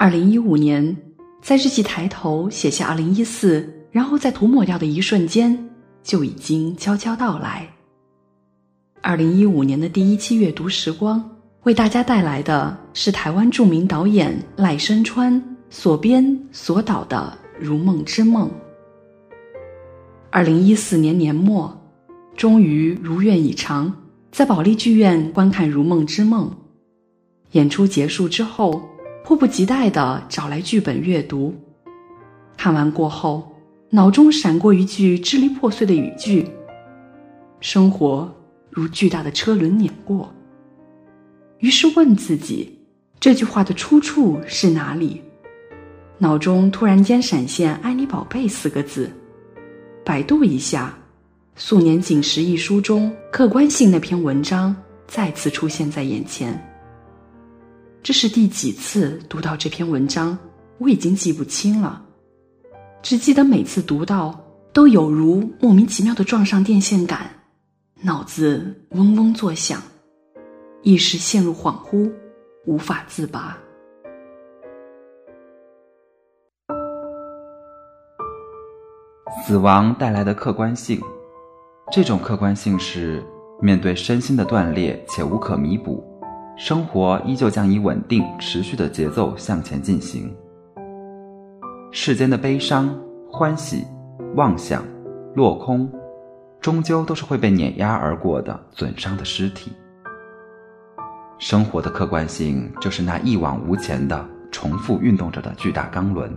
二零一五年，在日记抬头写下二零一四，然后再涂抹掉的一瞬间，就已经悄悄到来。二零一五年的第一期阅读时光，为大家带来的是台湾著名导演赖声川所编所导的《如梦之梦》。二零一四年年末，终于如愿以偿，在保利剧院观看《如梦之梦》。演出结束之后。迫不及待地找来剧本阅读，看完过后，脑中闪过一句支离破碎的语句：“生活如巨大的车轮碾过。”于是问自己，这句话的出处是哪里？脑中突然间闪现“爱你宝贝”四个字，百度一下，《素年锦时》一书中客观性那篇文章再次出现在眼前。这是第几次读到这篇文章？我已经记不清了，只记得每次读到都有如莫名其妙的撞上电线杆，脑子嗡嗡作响，一时陷入恍惚，无法自拔。死亡带来的客观性，这种客观性是面对身心的断裂且无可弥补。生活依旧将以稳定、持续的节奏向前进行。世间的悲伤、欢喜、妄想、落空，终究都是会被碾压而过的损伤的尸体。生活的客观性就是那一往无前的重复运动着的巨大钢轮，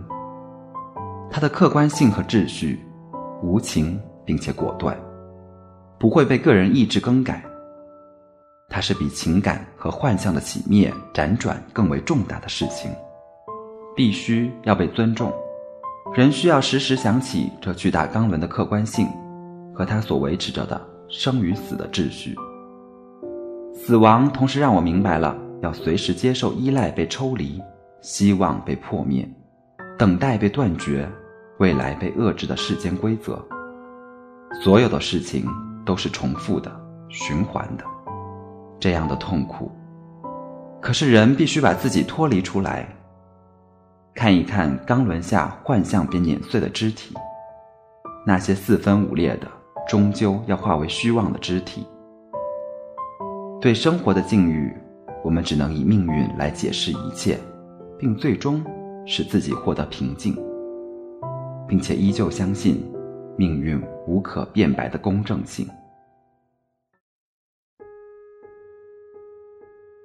它的客观性和秩序无情并且果断，不会被个人意志更改。它是比情感和幻象的起灭、辗转更为重大的事情，必须要被尊重。人需要时时想起这巨大钢轮的客观性，和它所维持着的生与死的秩序。死亡同时让我明白了，要随时接受依赖被抽离、希望被破灭、等待被断绝、未来被遏制的世间规则。所有的事情都是重复的、循环的。这样的痛苦，可是人必须把自己脱离出来，看一看钢轮下幻象被碾碎的肢体，那些四分五裂的，终究要化为虚妄的肢体。对生活的境遇，我们只能以命运来解释一切，并最终使自己获得平静，并且依旧相信命运无可辩白的公正性。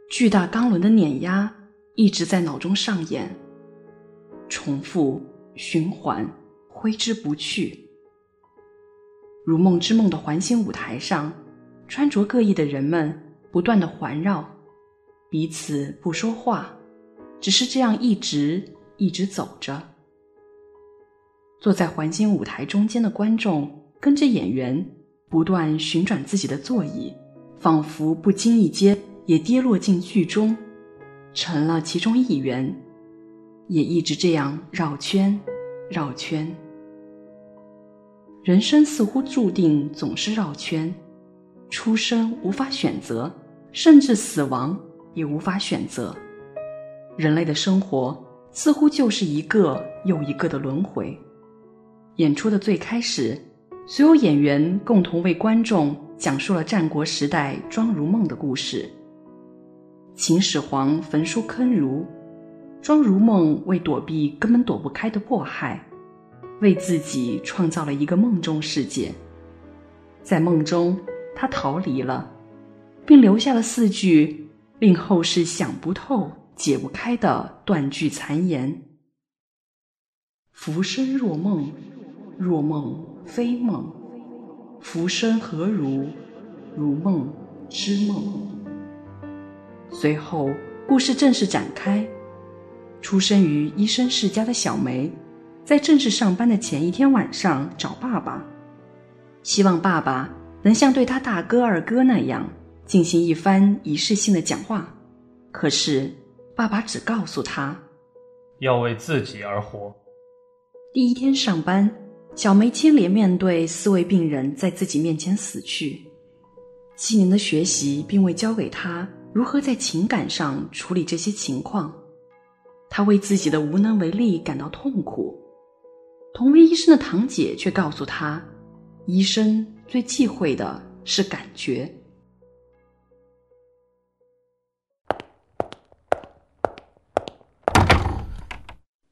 巨大钢轮的碾压一直在脑中上演，重复循环，挥之不去。如梦之梦的环形舞台上，穿着各异的人们不断的环绕，彼此不说话，只是这样一直一直走着。坐在环形舞台中间的观众跟着演员不断旋转自己的座椅，仿佛不经意间。也跌落进剧中，成了其中一员，也一直这样绕圈，绕圈。人生似乎注定总是绕圈，出生无法选择，甚至死亡也无法选择。人类的生活似乎就是一个又一个的轮回。演出的最开始，所有演员共同为观众讲述了战国时代庄如梦的故事。秦始皇焚书坑儒，庄如梦为躲避根本躲不开的迫害，为自己创造了一个梦中世界。在梦中，他逃离了，并留下了四句令后世想不透、解不开的断句残言：“浮生若梦，若梦非梦，浮生何如？如梦之梦。”随后，故事正式展开。出生于医生世家的小梅，在正式上班的前一天晚上找爸爸，希望爸爸能像对他大哥二哥那样进行一番仪式性的讲话。可是，爸爸只告诉他，要为自己而活。第一天上班，小梅接连面对四位病人在自己面前死去，七年的学习并未教给他。如何在情感上处理这些情况？他为自己的无能为力感到痛苦。同为医生的堂姐却告诉他，医生最忌讳的是感觉。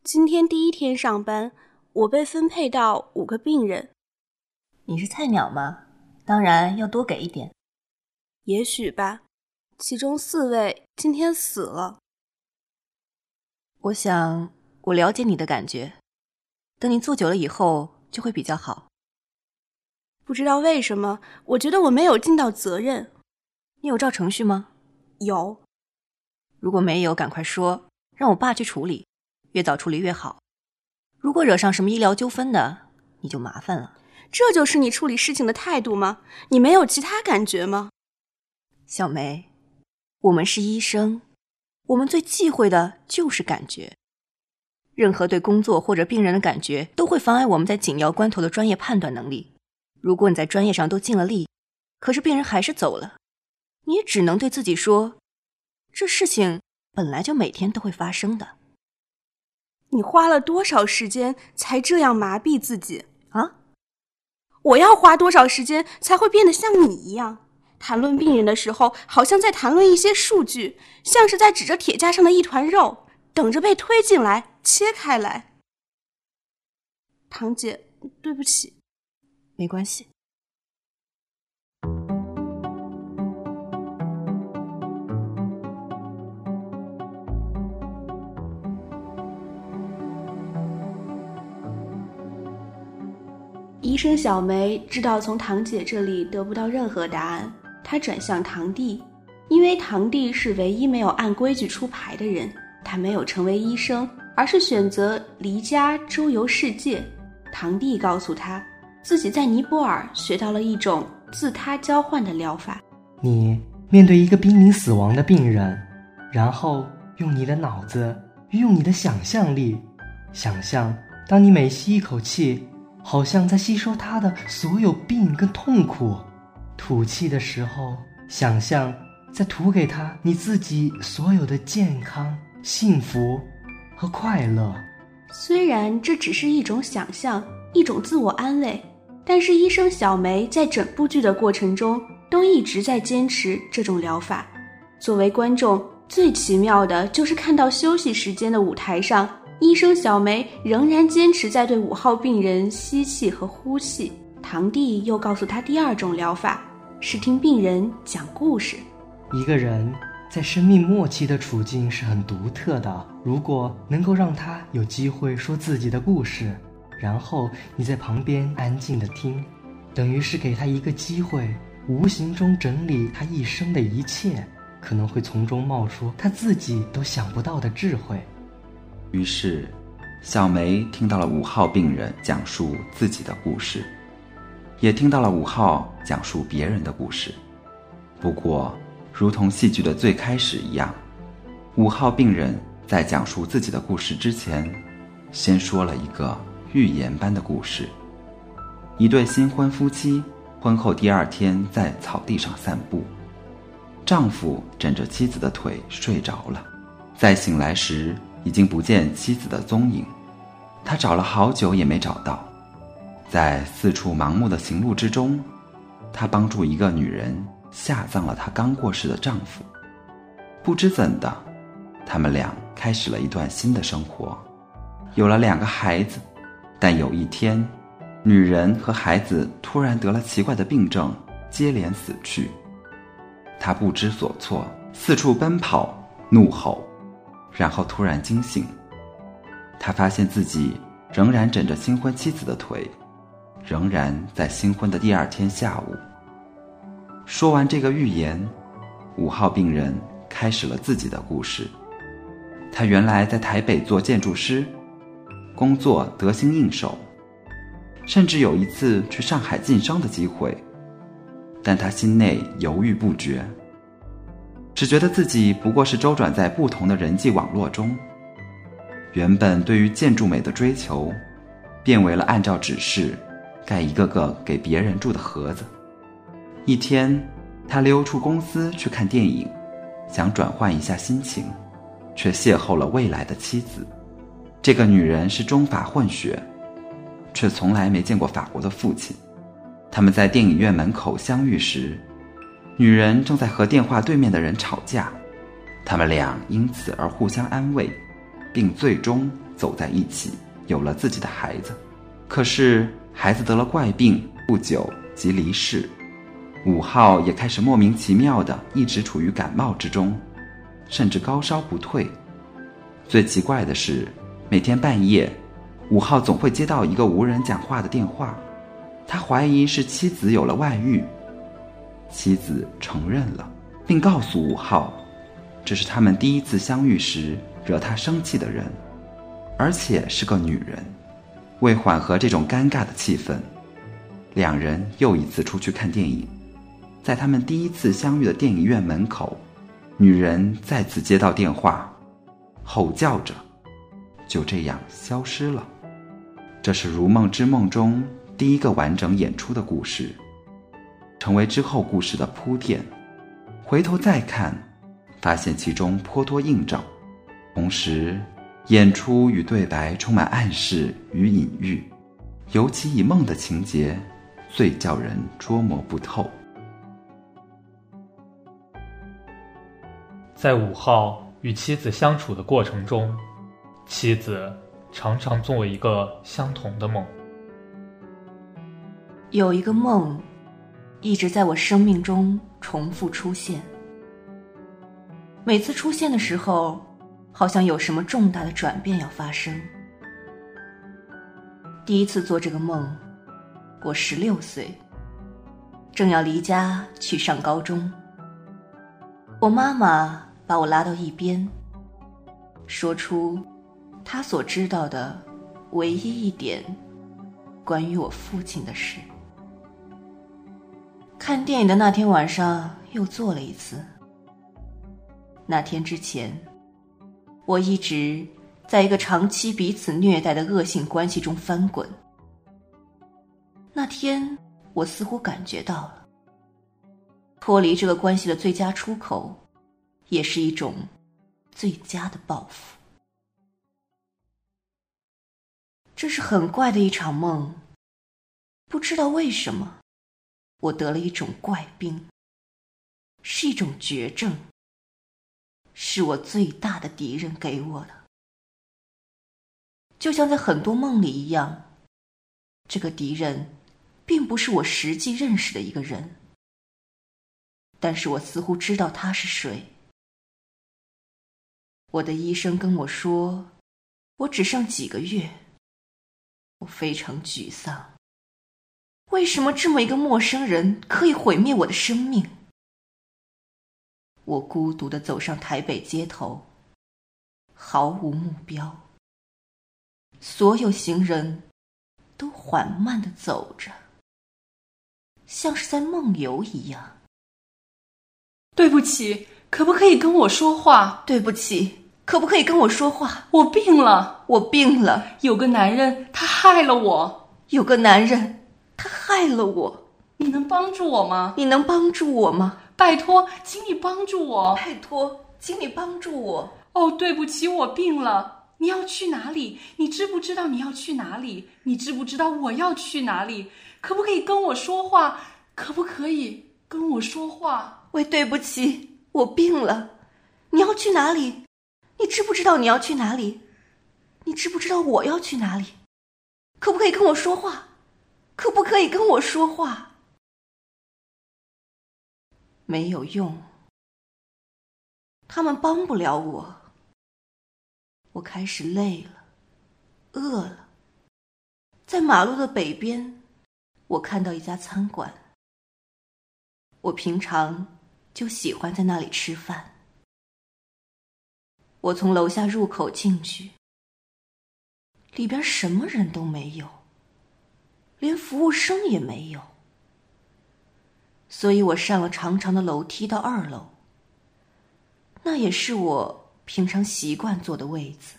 今天第一天上班，我被分配到五个病人。你是菜鸟吗？当然要多给一点。也许吧。其中四位今天死了。我想，我了解你的感觉。等你坐久了以后，就会比较好。不知道为什么，我觉得我没有尽到责任。你有照程序吗？有。如果没有，赶快说，让我爸去处理。越早处理越好。如果惹上什么医疗纠纷的，你就麻烦了。这就是你处理事情的态度吗？你没有其他感觉吗？小梅，我们是医生，我们最忌讳的就是感觉。任何对工作或者病人的感觉，都会妨碍我们在紧要关头的专业判断能力。如果你在专业上都尽了力，可是病人还是走了，你也只能对自己说：这事情本来就每天都会发生的。你花了多少时间才这样麻痹自己啊？我要花多少时间才会变得像你一样，谈论病人的时候，好像在谈论一些数据，像是在指着铁架上的一团肉，等着被推进来切开来。堂姐，对不起，没关系。医生小梅知道从堂姐这里得不到任何答案，他转向堂弟，因为堂弟是唯一没有按规矩出牌的人。他没有成为医生，而是选择离家周游世界。堂弟告诉他，自己在尼泊尔学到了一种自他交换的疗法。你面对一个濒临死亡的病人，然后用你的脑子，用你的想象力，想象当你每吸一口气。好像在吸收他的所有病跟痛苦，吐气的时候，想象在吐给他你自己所有的健康、幸福和快乐。虽然这只是一种想象，一种自我安慰，但是医生小梅在整部剧的过程中都一直在坚持这种疗法。作为观众，最奇妙的就是看到休息时间的舞台上。医生小梅仍然坚持在对五号病人吸气和呼气。堂弟又告诉他，第二种疗法是听病人讲故事。一个人在生命末期的处境是很独特的。如果能够让他有机会说自己的故事，然后你在旁边安静的听，等于是给他一个机会，无形中整理他一生的一切，可能会从中冒出他自己都想不到的智慧。于是，小梅听到了五号病人讲述自己的故事，也听到了五号讲述别人的故事。不过，如同戏剧的最开始一样，五号病人在讲述自己的故事之前，先说了一个寓言般的故事：一对新婚夫妻婚后第二天在草地上散步，丈夫枕着妻子的腿睡着了，在醒来时。已经不见妻子的踪影，他找了好久也没找到，在四处盲目的行路之中，他帮助一个女人下葬了她刚过世的丈夫。不知怎的，他们俩开始了一段新的生活，有了两个孩子。但有一天，女人和孩子突然得了奇怪的病症，接连死去。他不知所措，四处奔跑，怒吼。然后突然惊醒，他发现自己仍然枕着新婚妻子的腿，仍然在新婚的第二天下午。说完这个预言，五号病人开始了自己的故事。他原来在台北做建筑师，工作得心应手，甚至有一次去上海晋商的机会，但他心内犹豫不决。只觉得自己不过是周转在不同的人际网络中，原本对于建筑美的追求，变为了按照指示盖一个个给别人住的盒子。一天，他溜出公司去看电影，想转换一下心情，却邂逅了未来的妻子。这个女人是中法混血，却从来没见过法国的父亲。他们在电影院门口相遇时，女人正在和电话对面的人吵架，他们俩因此而互相安慰，并最终走在一起，有了自己的孩子。可是孩子得了怪病，不久即离世。五号也开始莫名其妙的一直处于感冒之中，甚至高烧不退。最奇怪的是，每天半夜，五号总会接到一个无人讲话的电话，他怀疑是妻子有了外遇。妻子承认了，并告诉五号，这是他们第一次相遇时惹他生气的人，而且是个女人。为缓和这种尴尬的气氛，两人又一次出去看电影。在他们第一次相遇的电影院门口，女人再次接到电话，吼叫着，就这样消失了。这是《如梦之梦》中第一个完整演出的故事，成为之后故事的铺垫。回头再看，发现其中颇多映照，同时演出与对白充满暗示与隐喻，尤其以梦的情节最叫人捉摸不透。在五号与妻子相处的过程中，妻子常常做一个相同的梦。有一个梦，一直在我生命中重复出现。每次出现的时候，好像有什么重大的转变要发生。第一次做这个梦，我十六岁，正要离家去上高中。我妈妈。把我拉到一边，说出她所知道的唯一一点关于我父亲的事。看电影的那天晚上又做了一次。那天之前，我一直在一个长期彼此虐待的恶性关系中翻滚。那天，我似乎感觉到了脱离这个关系的最佳出口。也是一种最佳的报复。这是很怪的一场梦，不知道为什么，我得了一种怪病，是一种绝症，是我最大的敌人给我的。就像在很多梦里一样，这个敌人并不是我实际认识的一个人，但是我似乎知道他是谁。我的医生跟我说，我只剩几个月。我非常沮丧。为什么这么一个陌生人可以毁灭我的生命？我孤独的走上台北街头，毫无目标。所有行人都缓慢的走着，像是在梦游一样。对不起，可不可以跟我说话？对不起。可不可以跟我说话？我病了，我病了。有个男人，他害了我。有个男人，他害了我。你能帮助我吗？你能帮助我吗？拜托，请你帮助我。拜托，请你帮助我。哦，对不起，我病了。你要去哪里？你知不知道你要去哪里？你知不知道我要去哪里？可不可以跟我说话？可不可以跟我说话？喂，对不起，我病了。你要去哪里？你知不知道你要去哪里？你知不知道我要去哪里？可不可以跟我说话？可不可以跟我说话？没有用，他们帮不了我。我开始累了，饿了。在马路的北边，我看到一家餐馆。我平常就喜欢在那里吃饭。我从楼下入口进去，里边什么人都没有，连服务生也没有，所以我上了长长的楼梯到二楼。那也是我平常习惯坐的位子。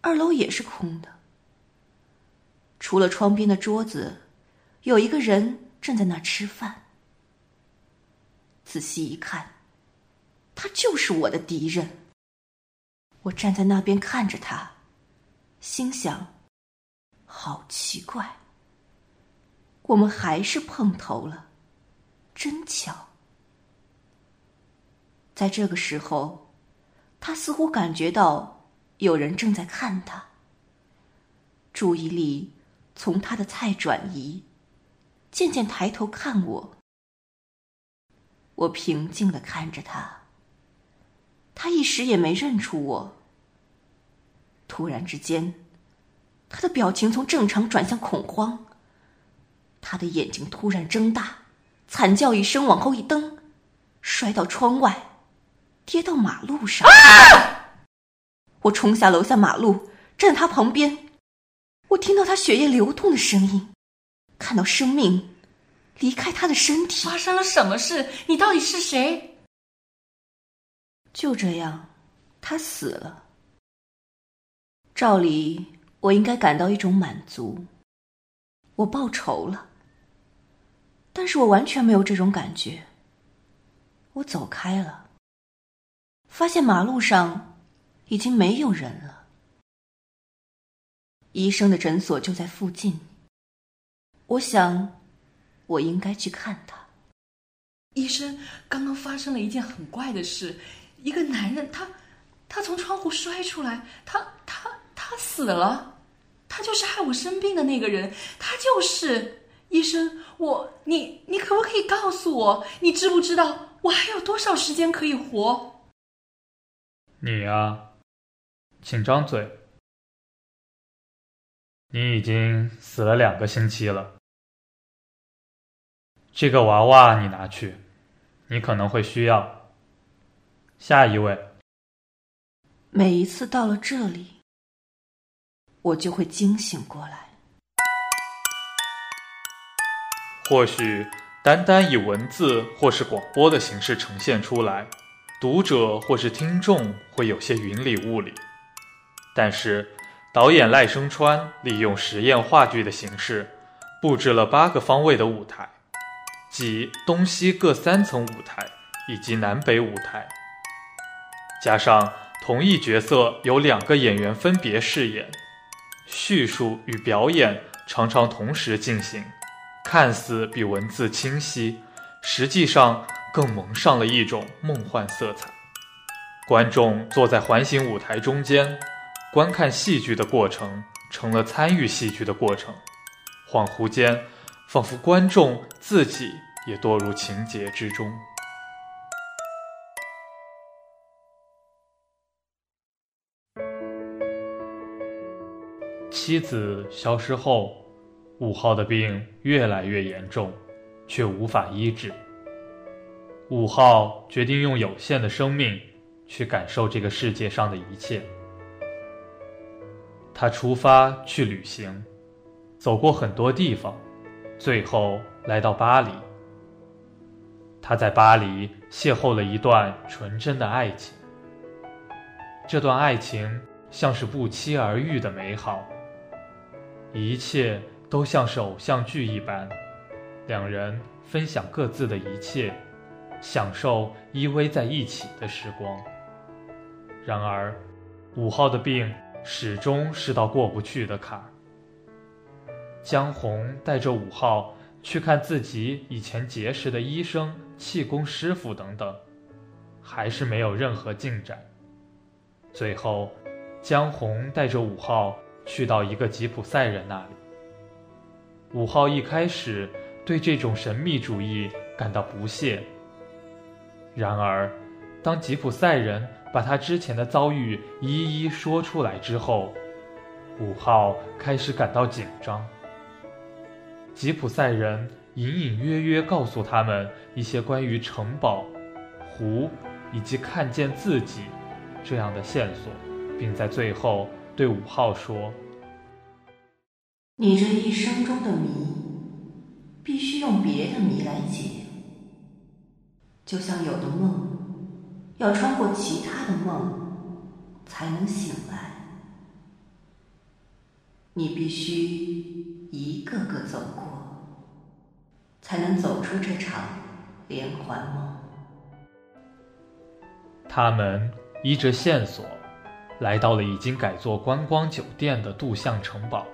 二楼也是空的，除了窗边的桌子，有一个人正在那吃饭。仔细一看。他就是我的敌人。我站在那边看着他，心想：好奇怪，我们还是碰头了，真巧。在这个时候，他似乎感觉到有人正在看他，注意力从他的菜转移，渐渐抬头看我。我平静的看着他，他一时也没认出我。突然之间，他的表情从正常转向恐慌，他的眼睛突然睁大，惨叫一声，往后一蹬，摔到窗外。跌到马路上，我冲下楼下马路，站他旁边。我听到他血液流动的声音，看到生命离开他的身体。发生了什么事？你到底是谁？就这样，他死了。照理，我应该感到一种满足，我报仇了。但是我完全没有这种感觉。我走开了。发现马路上已经没有人了。医生的诊所就在附近，我想，我应该去看他。医生，刚刚发生了一件很怪的事，一个男人，他，他从窗户摔出来，他，他，他死了，他就是害我生病的那个人，他就是医生。我，你，你可不可以告诉我，你知不知道我还有多少时间可以活？你呀，请张嘴。你已经死了两个星期了。这个娃娃你拿去，你可能会需要。下一位。每一次到了这里，我就会惊醒过来。或许单单以文字或是广播的形式呈现出来。读者或是听众会有些云里雾里，但是导演赖声川利用实验话剧的形式，布置了八个方位的舞台，即东西各三层舞台以及南北舞台，加上同一角色有两个演员分别饰演，叙述与表演常常同时进行，看似比文字清晰，实际上。更蒙上了一种梦幻色彩。观众坐在环形舞台中间，观看戏剧的过程成了参与戏剧的过程。恍惚间，仿佛观众自己也堕入情节之中。妻子消失后，五号的病越来越严重，却无法医治。五号决定用有限的生命去感受这个世界上的一切。他出发去旅行，走过很多地方，最后来到巴黎。他在巴黎邂逅了一段纯真的爱情。这段爱情像是不期而遇的美好，一切都像是偶像剧一般，两人分享各自的一切。享受依偎在一起的时光。然而，五号的病始终是道过不去的坎。江红带着五号去看自己以前结识的医生、气功师傅等等，还是没有任何进展。最后，江红带着五号去到一个吉普赛人那里。五号一开始对这种神秘主义感到不屑。然而，当吉普赛人把他之前的遭遇一一说出来之后，五号开始感到紧张。吉普赛人隐隐约约告诉他们一些关于城堡、湖以及看见自己这样的线索，并在最后对五号说：“你这一生中的谜，必须用别的谜来解。”就像有的梦，要穿过其他的梦才能醒来。你必须一个个走过，才能走出这场连环梦。他们依着线索，来到了已经改做观光酒店的杜象城堡。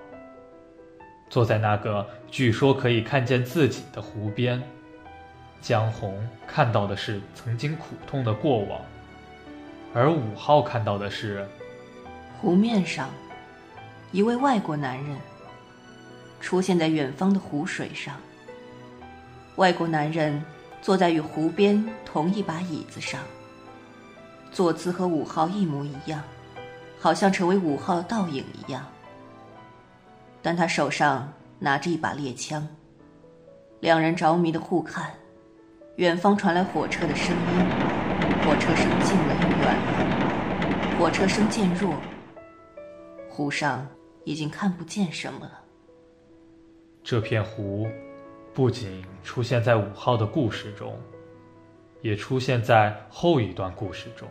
坐在那个据说可以看见自己的湖边，江红看到的是曾经苦痛的过往，而五号看到的是湖面上一位外国男人出现在远方的湖水上。外国男人坐在与湖边同一把椅子上，坐姿和五号一模一样，好像成为五号的倒影一样。但他手上拿着一把猎枪，两人着迷的互看，远方传来火车的声音，火车声近了又远了，火车声渐弱，湖上已经看不见什么了。这片湖，不仅出现在五号的故事中，也出现在后一段故事中。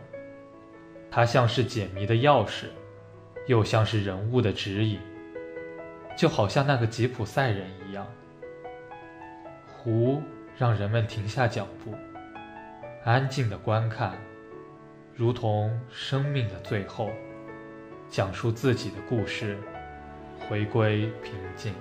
它像是解谜的钥匙，又像是人物的指引。就好像那个吉普赛人一样，湖让人们停下脚步，安静的观看，如同生命的最后，讲述自己的故事，回归平静。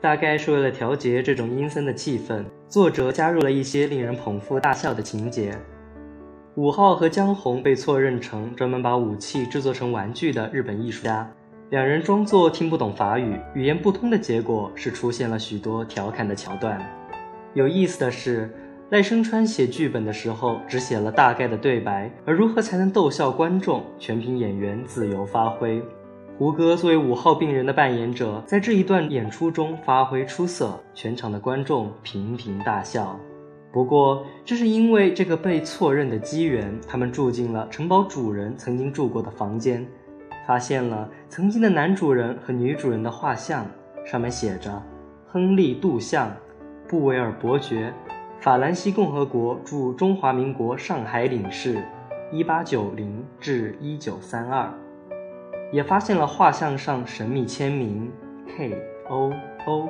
大概是为了调节这种阴森的气氛，作者加入了一些令人捧腹大笑的情节。五号和江红被错认成专门把武器制作成玩具的日本艺术家，两人装作听不懂法语，语言不通的结果是出现了许多调侃的桥段。有意思的是，赖声川写剧本的时候只写了大概的对白，而如何才能逗笑观众，全凭演员自由发挥。胡歌作为五号病人的扮演者，在这一段演出中发挥出色，全场的观众频频大笑。不过，这是因为这个被错认的机缘，他们住进了城堡主人曾经住过的房间，发现了曾经的男主人和女主人的画像，上面写着“亨利·杜象，布维尔伯爵，法兰西共和国驻中华民国上海领事，1890至 1932”。也发现了画像上神秘签名 K O O。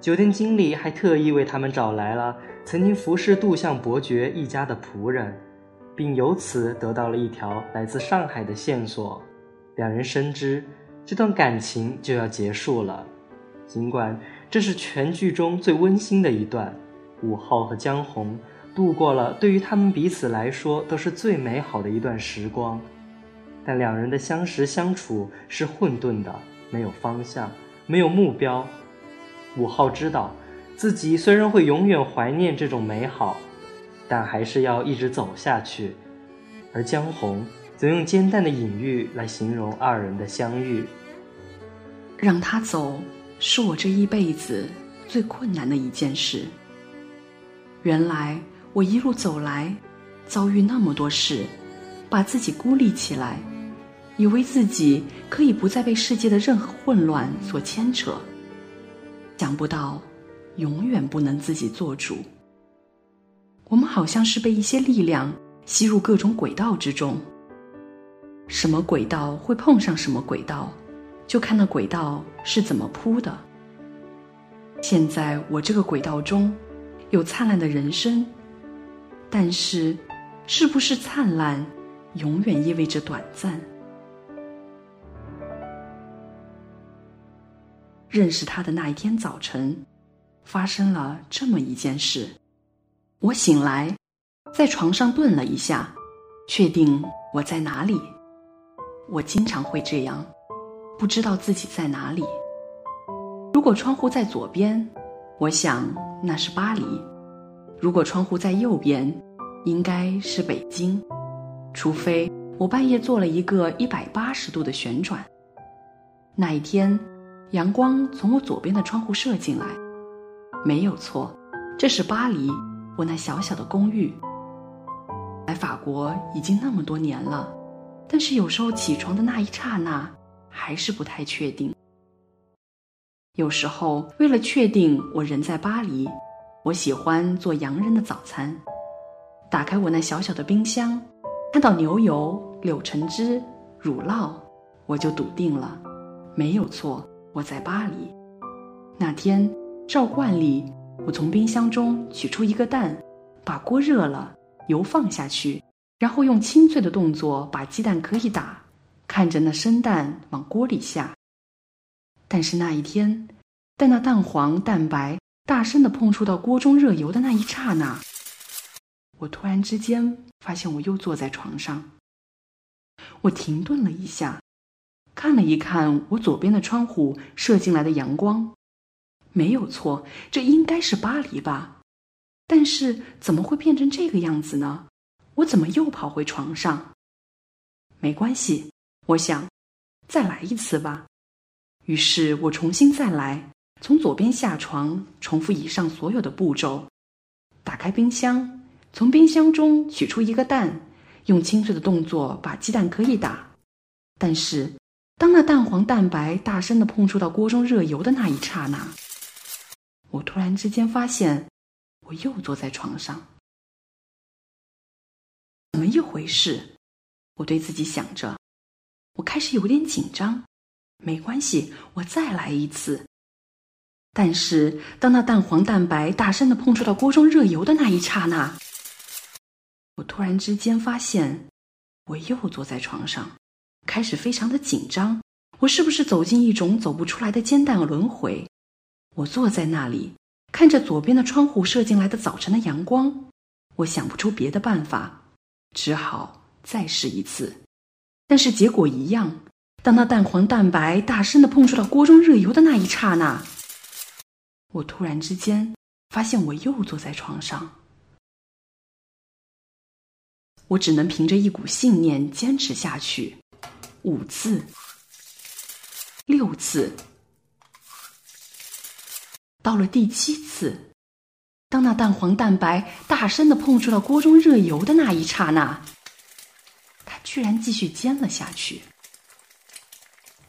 酒店经理还特意为他们找来了曾经服侍杜象伯爵一家的仆人，并由此得到了一条来自上海的线索。两人深知这段感情就要结束了，尽管这是全剧中最温馨的一段。武浩和江红度过了对于他们彼此来说都是最美好的一段时光。但两人的相识相处是混沌的，没有方向，没有目标。五号知道自己虽然会永远怀念这种美好，但还是要一直走下去。而江红则用煎淡的隐喻来形容二人的相遇。让他走，是我这一辈子最困难的一件事。原来我一路走来，遭遇那么多事，把自己孤立起来。以为自己可以不再被世界的任何混乱所牵扯，想不到，永远不能自己做主。我们好像是被一些力量吸入各种轨道之中，什么轨道会碰上什么轨道，就看那轨道是怎么铺的。现在我这个轨道中有灿烂的人生，但是，是不是灿烂，永远意味着短暂？认识他的那一天早晨，发生了这么一件事。我醒来，在床上顿了一下，确定我在哪里。我经常会这样，不知道自己在哪里。如果窗户在左边，我想那是巴黎；如果窗户在右边，应该是北京。除非我半夜做了一个一百八十度的旋转。那一天。阳光从我左边的窗户射进来，没有错，这是巴黎，我那小小的公寓。来法国已经那么多年了，但是有时候起床的那一刹那，还是不太确定。有时候为了确定我人在巴黎，我喜欢做洋人的早餐。打开我那小小的冰箱，看到牛油、柳橙汁、乳酪，我就笃定了，没有错，我在巴黎。那天照惯例，我从冰箱中取出一个蛋，把锅热了，油放下去。然后用清脆的动作把鸡蛋壳一打，看着那生蛋往锅里下。但是那一天，在那蛋黄蛋白大声的碰触到锅中热油的那一刹那，我突然之间发现我又坐在床上。我停顿了一下，看了一看我左边的窗户射进来的阳光，没有错，这应该是巴黎吧？但是怎么会变成这个样子呢？我怎么又跑回床上？没关系，我想再来一次吧。于是我重新再来，从左边下床，重复以上所有的步骤：打开冰箱，从冰箱中取出一个蛋，用清脆的动作把鸡蛋壳一打。但是，当那蛋黄蛋白大声的碰触到锅中热油的那一刹那，我突然之间发现，我又坐在床上。怎么一回事？我对自己想着，我开始有点紧张。没关系，我再来一次。但是，当那蛋黄蛋白大声的碰触到锅中热油的那一刹那，我突然之间发现，我又坐在床上，开始非常的紧张。我是不是走进一种走不出来的煎蛋轮回？我坐在那里，看着左边的窗户射进来的早晨的阳光，我想不出别的办法。只好再试一次，但是结果一样。当那蛋黄蛋白大声的碰触到锅中热油的那一刹那，我突然之间发现我又坐在床上。我只能凭着一股信念坚持下去，五次，六次，到了第七次。当那蛋黄蛋白大声的碰触到锅中热油的那一刹那，它居然继续煎了下去。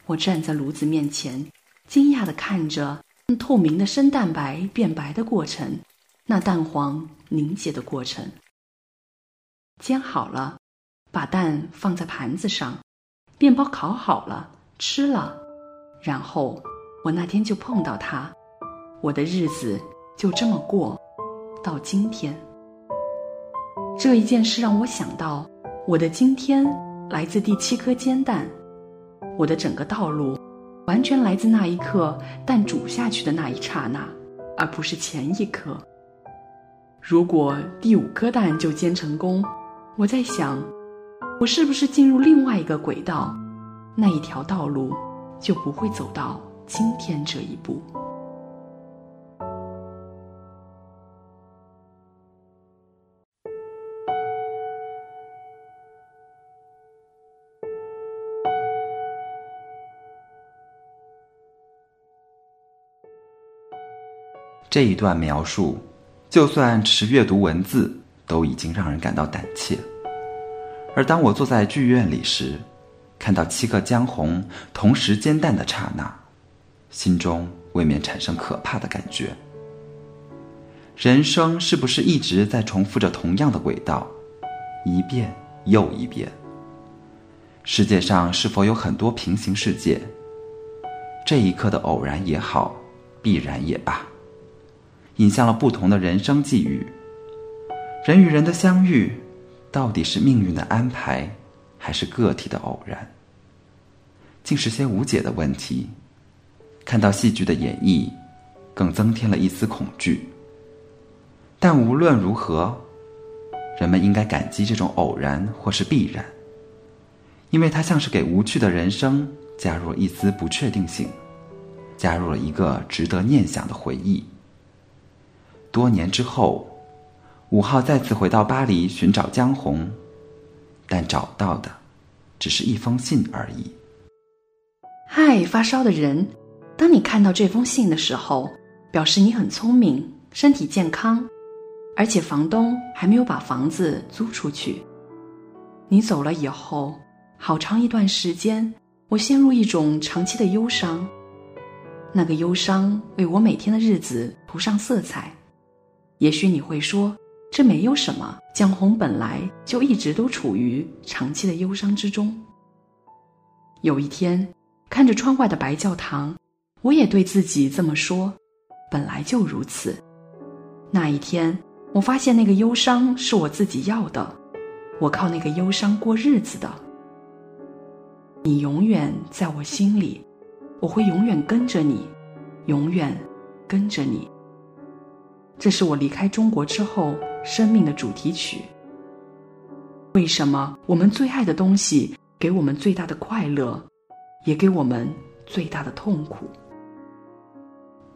我站在炉子面前，惊讶的看着透明的生蛋白变白的过程，那蛋黄凝结的过程。煎好了，把蛋放在盘子上，面包烤好了，吃了。然后我那天就碰到它，我的日子就这么过。到今天，这一件事让我想到，我的今天来自第七颗煎蛋，我的整个道路完全来自那一刻蛋煮下去的那一刹那，而不是前一刻。如果第五颗蛋就煎成功，我在想，我是不是进入另外一个轨道，那一条道路就不会走到今天这一步。这一段描述，就算只阅读文字，都已经让人感到胆怯。而当我坐在剧院里时，看到七个姜红同时煎蛋的刹那，心中未免产生可怕的感觉。人生是不是一直在重复着同样的轨道，一遍又一遍？世界上是否有很多平行世界？这一刻的偶然也好，必然也罢。引向了不同的人生际遇。人与人的相遇，到底是命运的安排，还是个体的偶然？竟是些无解的问题。看到戏剧的演绎，更增添了一丝恐惧。但无论如何，人们应该感激这种偶然或是必然，因为它像是给无趣的人生加入了一丝不确定性，加入了一个值得念想的回忆。多年之后，五号再次回到巴黎寻找江红，但找到的只是一封信而已。嗨，发烧的人，当你看到这封信的时候，表示你很聪明，身体健康，而且房东还没有把房子租出去。你走了以后，好长一段时间，我陷入一种长期的忧伤。那个忧伤为我每天的日子涂上色彩。也许你会说，这没有什么。江红本来就一直都处于长期的忧伤之中。有一天，看着窗外的白教堂，我也对自己这么说：本来就如此。那一天，我发现那个忧伤是我自己要的，我靠那个忧伤过日子的。你永远在我心里，我会永远跟着你，永远跟着你。这是我离开中国之后生命的主题曲。为什么我们最爱的东西给我们最大的快乐，也给我们最大的痛苦？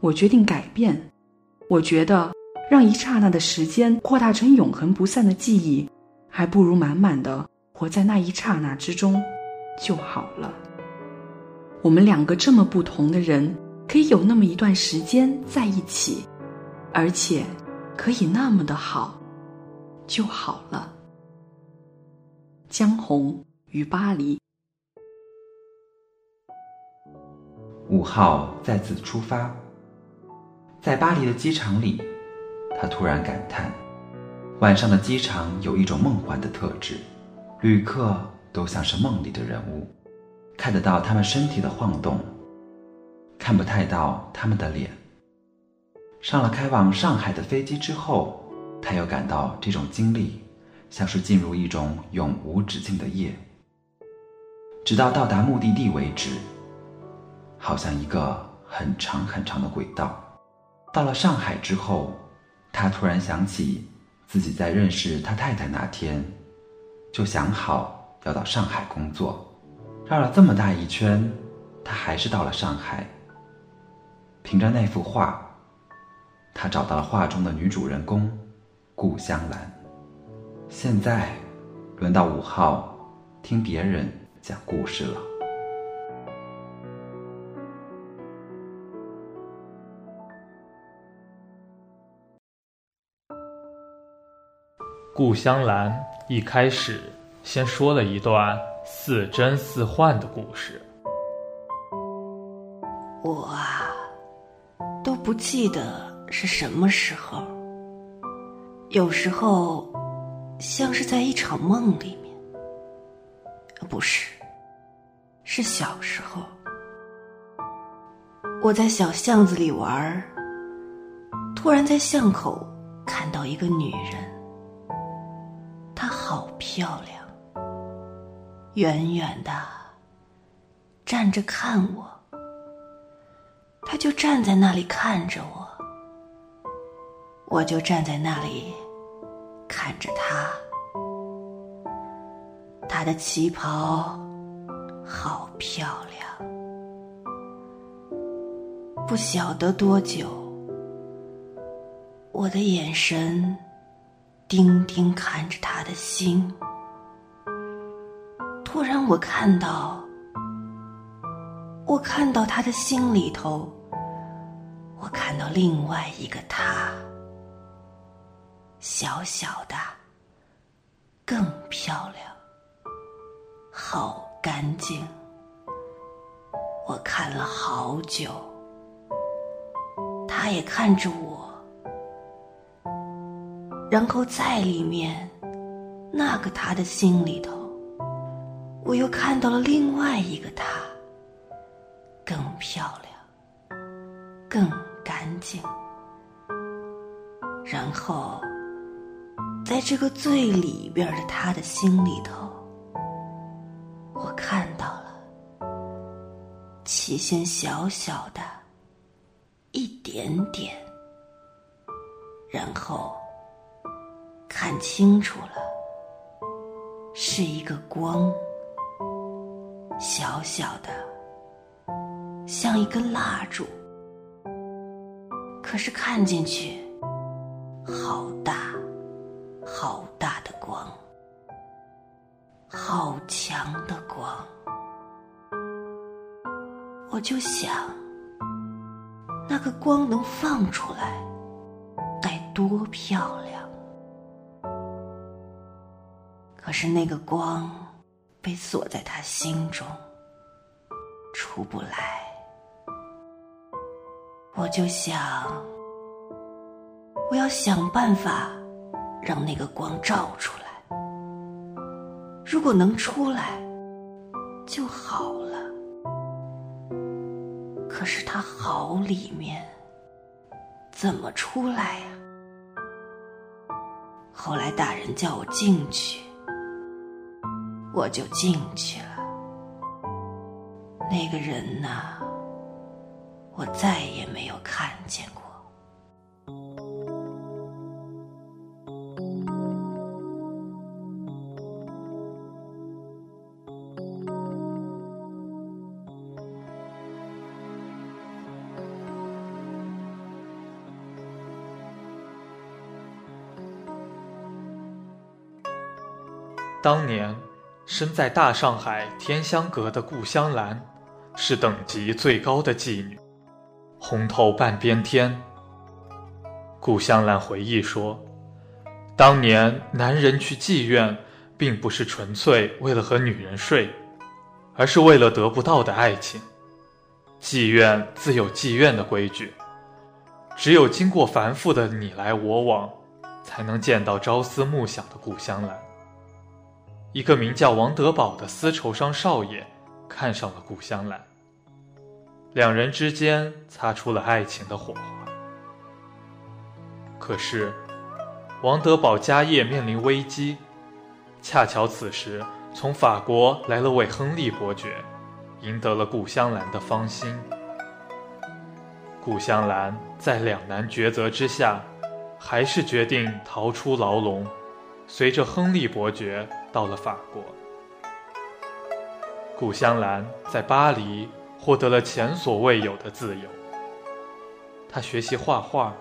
我决定改变。我觉得。让一刹那的时间扩大成永恒不散的记忆，还不如满满的活在那一刹那之中就好了。我们两个这么不同的人，可以有那么一段时间在一起，而且可以那么的好，就好了。江红于巴黎，五号再次出发，在巴黎的机场里。他突然感叹：“晚上的机场有一种梦幻的特质，旅客都像是梦里的人物，看得到他们身体的晃动，看不太到他们的脸。”上了开往上海的飞机之后，他又感到这种经历像是进入一种永无止境的夜，直到到达目的地为止，好像一个很长很长的轨道。到了上海之后。他突然想起，自己在认识他太太那天，就想好要到上海工作，绕了这么大一圈，他还是到了上海。凭着那幅画，他找到了画中的女主人公顾香兰。现在，轮到五号听别人讲故事了。顾香兰一开始先说了一段似真似幻的故事。我啊，都不记得是什么时候。有时候，像是在一场梦里面。不是，是小时候，我在小巷子里玩突然在巷口看到一个女人。她好漂亮，远远的站着看我，他就站在那里看着我，我就站在那里看着他。他的旗袍好漂亮，不晓得多久，我的眼神。定定看着他的心，突然我看到，我看到他的心里头，我看到另外一个他，小小的，更漂亮，好干净。我看了好久，他也看着我。然后在里面，那个他的心里头，我又看到了另外一个他，更漂亮，更干净。然后，在这个最里边的他的心里头，我看到了，起先小小的，一点点，然后。看清楚了，是一个光，小小的，像一根蜡烛。可是看进去，好大，好大的光，好强的光。我就想，那个光能放出来，该多漂亮！可是那个光被锁在他心中，出不来。我就想，我要想办法让那个光照出来。如果能出来，就好了。可是它好里面，怎么出来呀？后来大人叫我进去，我就进去了。那个人呐，我再也没有看见过。当年，身在大上海天香阁的顾香兰，是等级最高的妓女，红透半边天。顾香兰回忆说，当年男人去妓院，并不是纯粹为了和女人睡，而是为了得不到的爱情。妓院自有妓院的规矩，只有经过繁复的你来我往，才能见到朝思暮想的顾香兰。一个名叫王德宝的丝绸商少爷看上了顾香兰，两人之间擦出了爱情的火花。可是，王德宝家业面临危机，恰巧此时从法国来了位亨利伯爵，赢得了顾香兰的芳心。顾香兰在两难抉择之下，还是决定逃出牢笼，随着亨利伯爵。到了法国，顾香兰在巴黎获得了前所未有的自由。她学习画画，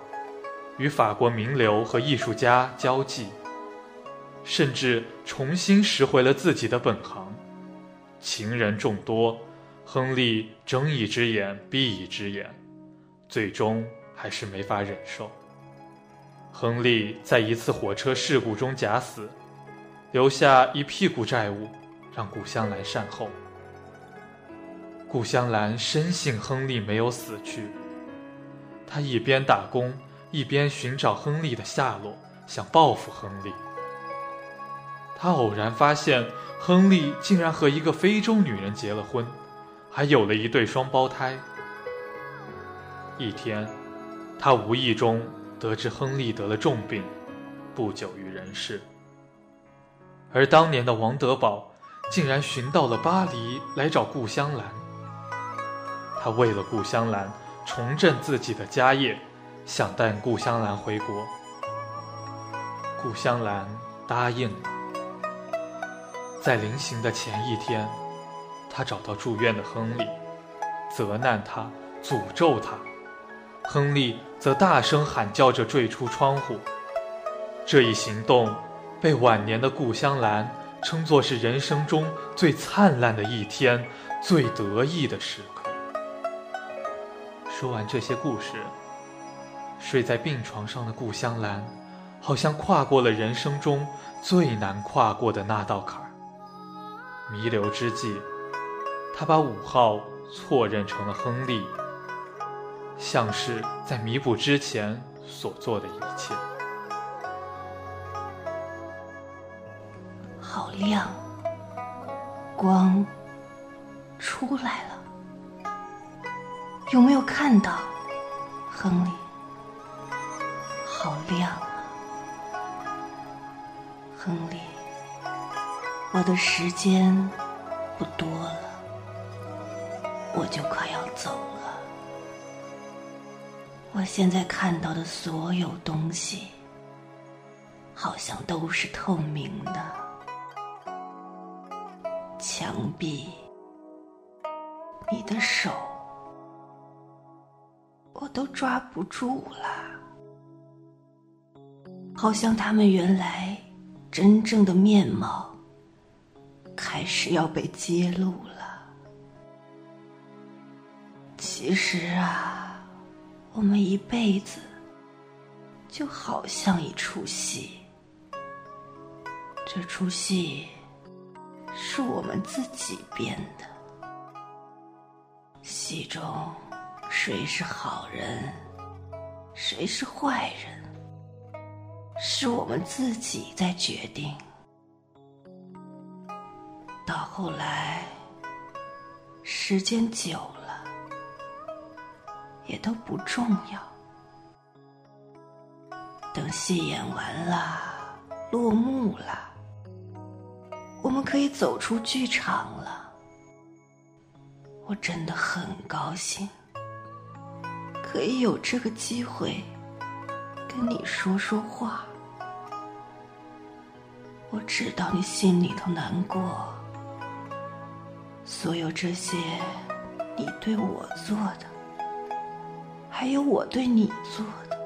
与法国名流和艺术家交际，甚至重新拾回了自己的本行。情人众多，亨利睁一只眼闭一只眼，最终还是没法忍受。亨利在一次火车事故中假死。留下一屁股债务，让顾香兰善后。顾香兰深信亨利没有死去，她一边打工，一边寻找亨利的下落，想报复亨利。她偶然发现，亨利竟然和一个非洲女人结了婚，还有了一对双胞胎。一天，她无意中得知亨利得了重病，不久于人世。而当年的王德宝，竟然寻到了巴黎来找顾香兰。他为了顾香兰重振自己的家业，想带顾香兰回国。顾香兰答应了。在临行的前一天，他找到住院的亨利，责难他，诅咒他。亨利则大声喊叫着坠出窗户。这一行动。被晚年的顾香兰称作是人生中最灿烂的一天，最得意的时刻。说完这些故事，睡在病床上的顾香兰，好像跨过了人生中最难跨过的那道坎儿。弥留之际，他把五号错认成了亨利，像是在弥补之前所做的一切。好亮，光出来了，有没有看到，亨利？好亮啊，亨利，我的时间不多了，我就快要走了。我现在看到的所有东西，好像都是透明的。墙壁，你的手，我都抓不住了，好像他们原来真正的面貌开始要被揭露了。其实啊，我们一辈子就好像一出戏，这出戏。是我们自己编的。戏中谁是好人，谁是坏人，是我们自己在决定。到后来，时间久了，也都不重要。等戏演完了，落幕了，我们可以走出剧场了。我真的很高兴，可以有这个机会跟你说说话。我知道你心里头难过。所有这些，你对我做的，还有我对你做的，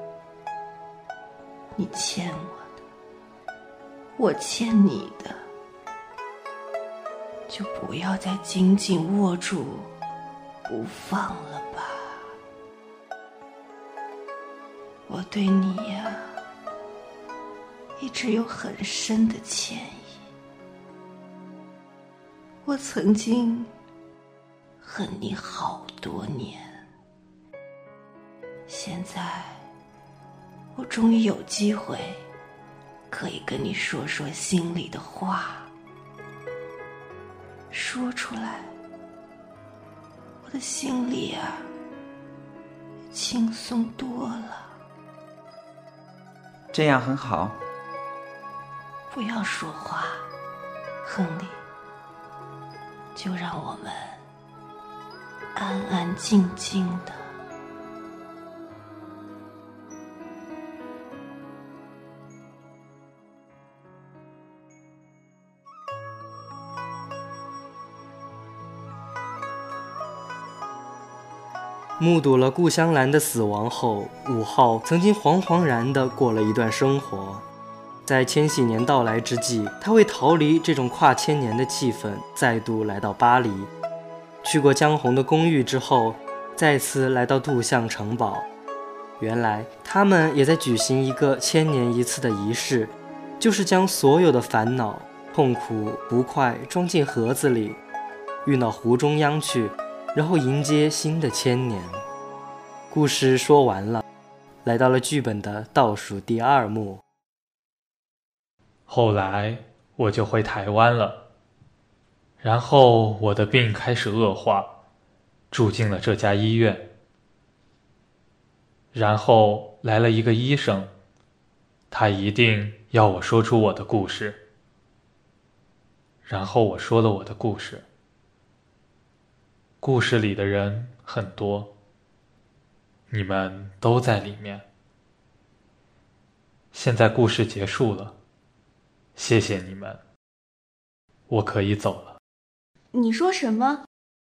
你欠我的，我欠你的，就不要再紧紧握住不放了吧。我对你呀，一直有很深的歉意。我曾经恨你好多年，现在我终于有机会可以跟你说说心里的话，说出来，我的心里啊轻松多了。这样很好。不要说话，亨利。就让我们安安静静的。目睹了顾香兰的死亡后，武浩曾经惶惶然的过了一段生活。在千禧年到来之际，他为逃离这种跨千年的气氛，再度来到巴黎。去过江红的公寓之后，再次来到杜象城堡。原来他们也在举行一个千年一次的仪式，就是将所有的烦恼、痛苦、不快装进盒子里，运到湖中央去，然后迎接新的千年。故事说完了，来到了剧本的倒数第二幕。后来我就回台湾了，然后我的病开始恶化，住进了这家医院。然后来了一个医生，他一定要我说出我的故事。然后我说了我的故事，故事里的人很多，你们都在里面。现在故事结束了。谢谢你们，我可以走了。你说什么？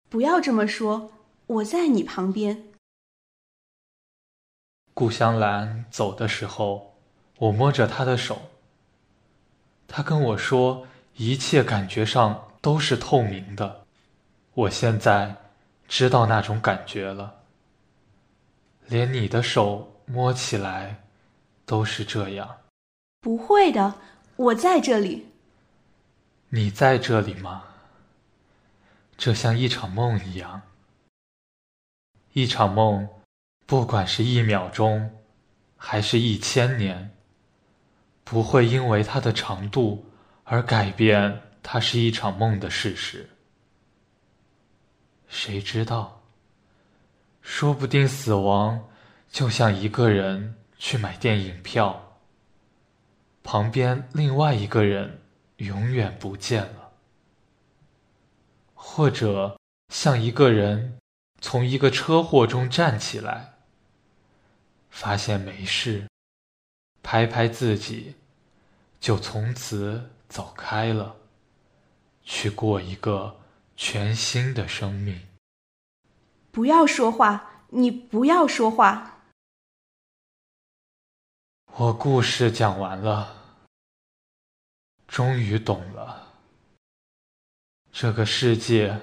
不要这么说，我在你旁边。顾香兰走的时候，我摸着她的手。她跟我说，一切感觉上都是透明的。我现在知道那种感觉了。连你的手摸起来都是这样。不会的。我在这里。你在这里吗？这像一场梦一样。一场梦，不管是一秒钟，还是一千年，不会因为它的长度而改变它是一场梦的事实。谁知道？说不定死亡就像一个人去买电影票。旁边另外一个人永远不见了，或者像一个人从一个车祸中站起来，发现没事，拍拍自己，就从此走开了，去过一个全新的生命。不要说话，你不要说话。我故事讲完了，终于懂了。这个世界，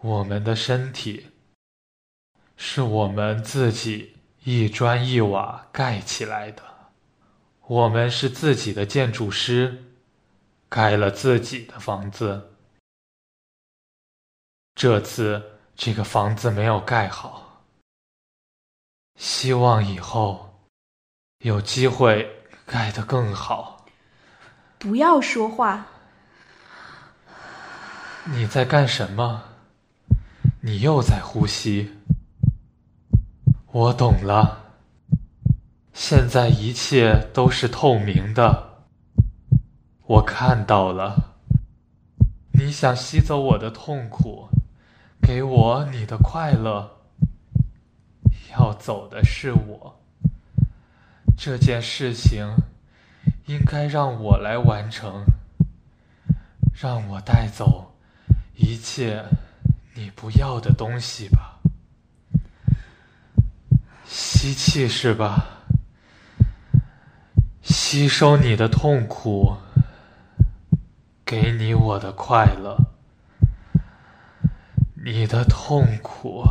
我们的身体，是我们自己一砖一瓦盖起来的。我们是自己的建筑师，盖了自己的房子。这次这个房子没有盖好，希望以后有机会盖得更好。不要说话。你在干什么？你又在呼吸。我懂了，现在一切都是透明的。我看到了，你想吸走我的痛苦。给我你的快乐，要走的是我。这件事情应该让我来完成，让我带走一切你不要的东西吧。吸气是吧？吸收你的痛苦，给你我的快乐。你的痛苦，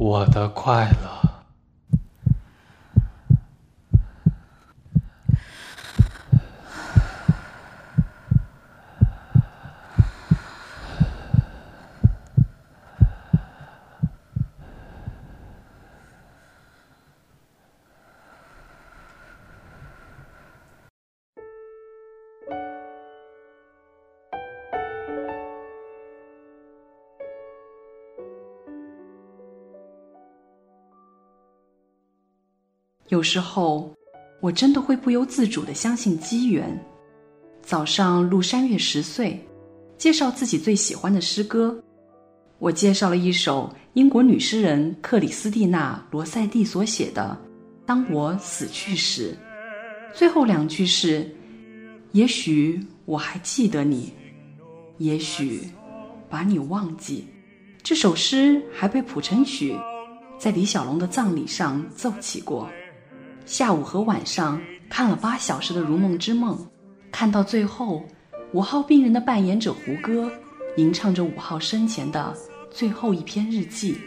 我的快乐。有时候，我真的会不由自主的相信机缘。早上录山月十岁，介绍自己最喜欢的诗歌，我介绍了一首英国女诗人克里斯蒂娜·罗塞蒂所写的《当我死去时》，最后两句是：“也许我还记得你，也许把你忘记。”这首诗还被谱成曲，在李小龙的葬礼上奏起过。下午和晚上看了八小时的《如梦之梦》，看到最后，五号病人的扮演者胡歌吟唱着五号生前的最后一篇日记。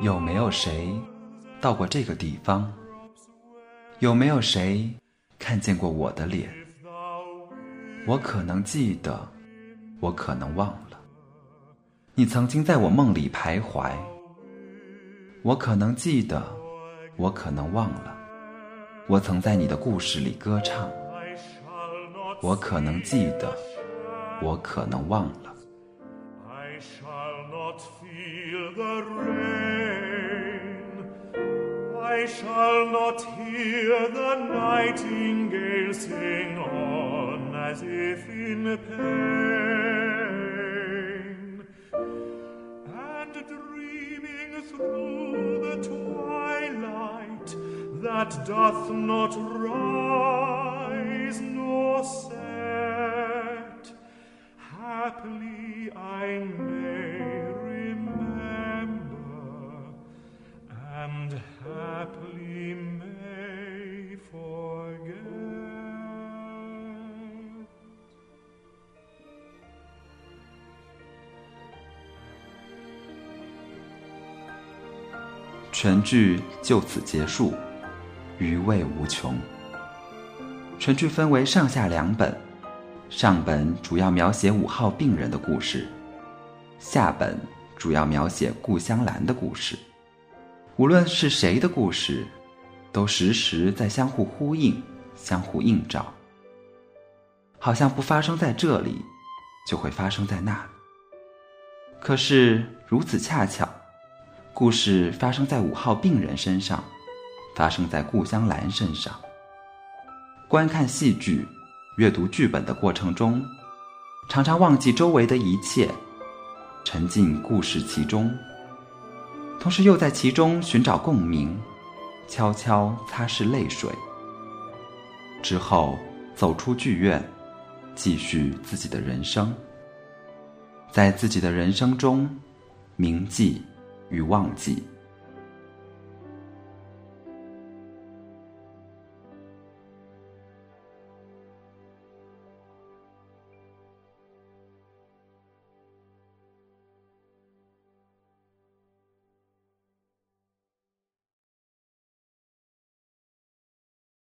有没有谁到过这个地方？有没有谁看见过我的脸？我可能记得，我可能忘了。你曾经在我梦里徘徊。我可能记得。我可能忘了，我曾在你的故事里歌唱。我可能记得，我可能忘了。That doth not rise nor set happily I may remember and happily may forget 全剧就此结束。余味无穷。全剧分为上下两本，上本主要描写五号病人的故事，下本主要描写顾香兰的故事。无论是谁的故事，都时时在相互呼应、相互映照，好像不发生在这里，就会发生在那。可是如此恰巧，故事发生在五号病人身上。发生在顾香兰身上。观看戏剧、阅读剧本的过程中，常常忘记周围的一切，沉浸故事其中，同时又在其中寻找共鸣，悄悄擦拭泪水。之后走出剧院，继续自己的人生。在自己的人生中，铭记与忘记。